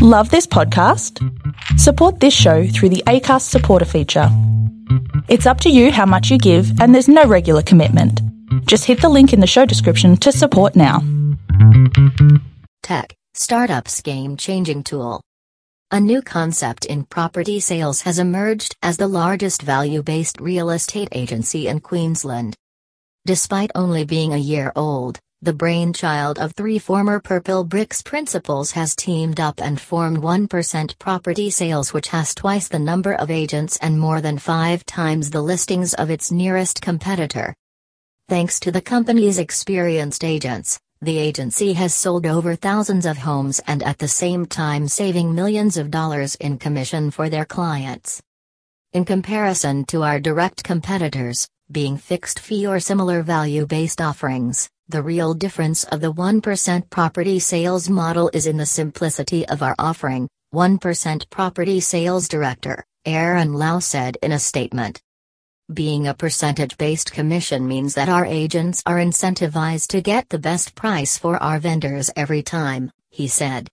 Love this podcast? Support this show through the ACAST supporter feature. It's up to you how much you give, and there's no regular commitment. Just hit the link in the show description to support now. Tech, startups game changing tool. A new concept in property sales has emerged as the largest value based real estate agency in Queensland. Despite only being a year old, the brainchild of three former Purple Bricks principals has teamed up and formed 1% Property Sales, which has twice the number of agents and more than five times the listings of its nearest competitor. Thanks to the company's experienced agents, the agency has sold over thousands of homes and at the same time saving millions of dollars in commission for their clients. In comparison to our direct competitors, being fixed fee or similar value based offerings, the real difference of the 1% property sales model is in the simplicity of our offering, 1% Property Sales Director, Aaron Lau said in a statement. Being a percentage based commission means that our agents are incentivized to get the best price for our vendors every time, he said.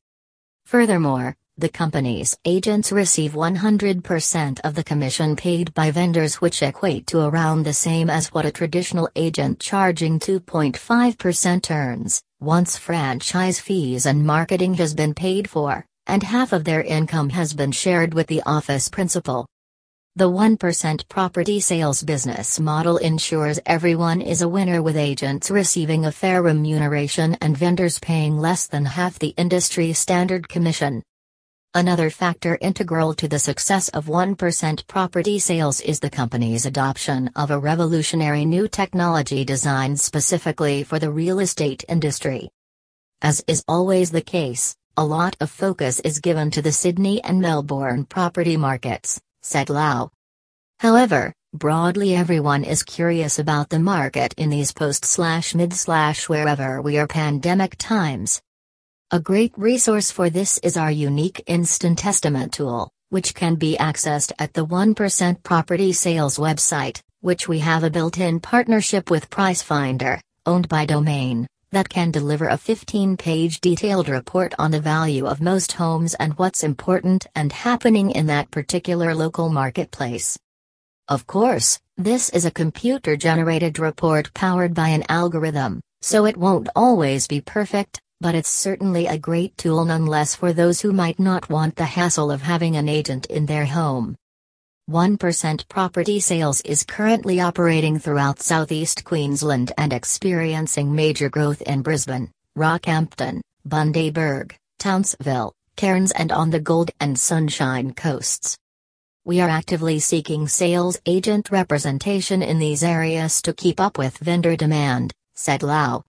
Furthermore, the company's agents receive 100% of the commission paid by vendors, which equate to around the same as what a traditional agent charging 2.5% earns, once franchise fees and marketing has been paid for, and half of their income has been shared with the office principal. The 1% property sales business model ensures everyone is a winner with agents receiving a fair remuneration and vendors paying less than half the industry standard commission. Another factor integral to the success of 1% property sales is the company's adoption of a revolutionary new technology designed specifically for the real estate industry. As is always the case, a lot of focus is given to the Sydney and Melbourne property markets, said Lau. However, broadly everyone is curious about the market in these post slash mid slash wherever we are pandemic times, a great resource for this is our unique instant estimate tool, which can be accessed at the 1% Property Sales website, which we have a built in partnership with Pricefinder, owned by Domain, that can deliver a 15 page detailed report on the value of most homes and what's important and happening in that particular local marketplace. Of course, this is a computer generated report powered by an algorithm, so it won't always be perfect, but it's certainly a great tool nonetheless for those who might not want the hassle of having an agent in their home. 1% Property Sales is currently operating throughout southeast Queensland and experiencing major growth in Brisbane, Rockhampton, Bundaberg, Townsville, Cairns, and on the Gold and Sunshine coasts. We are actively seeking sales agent representation in these areas to keep up with vendor demand, said Lau.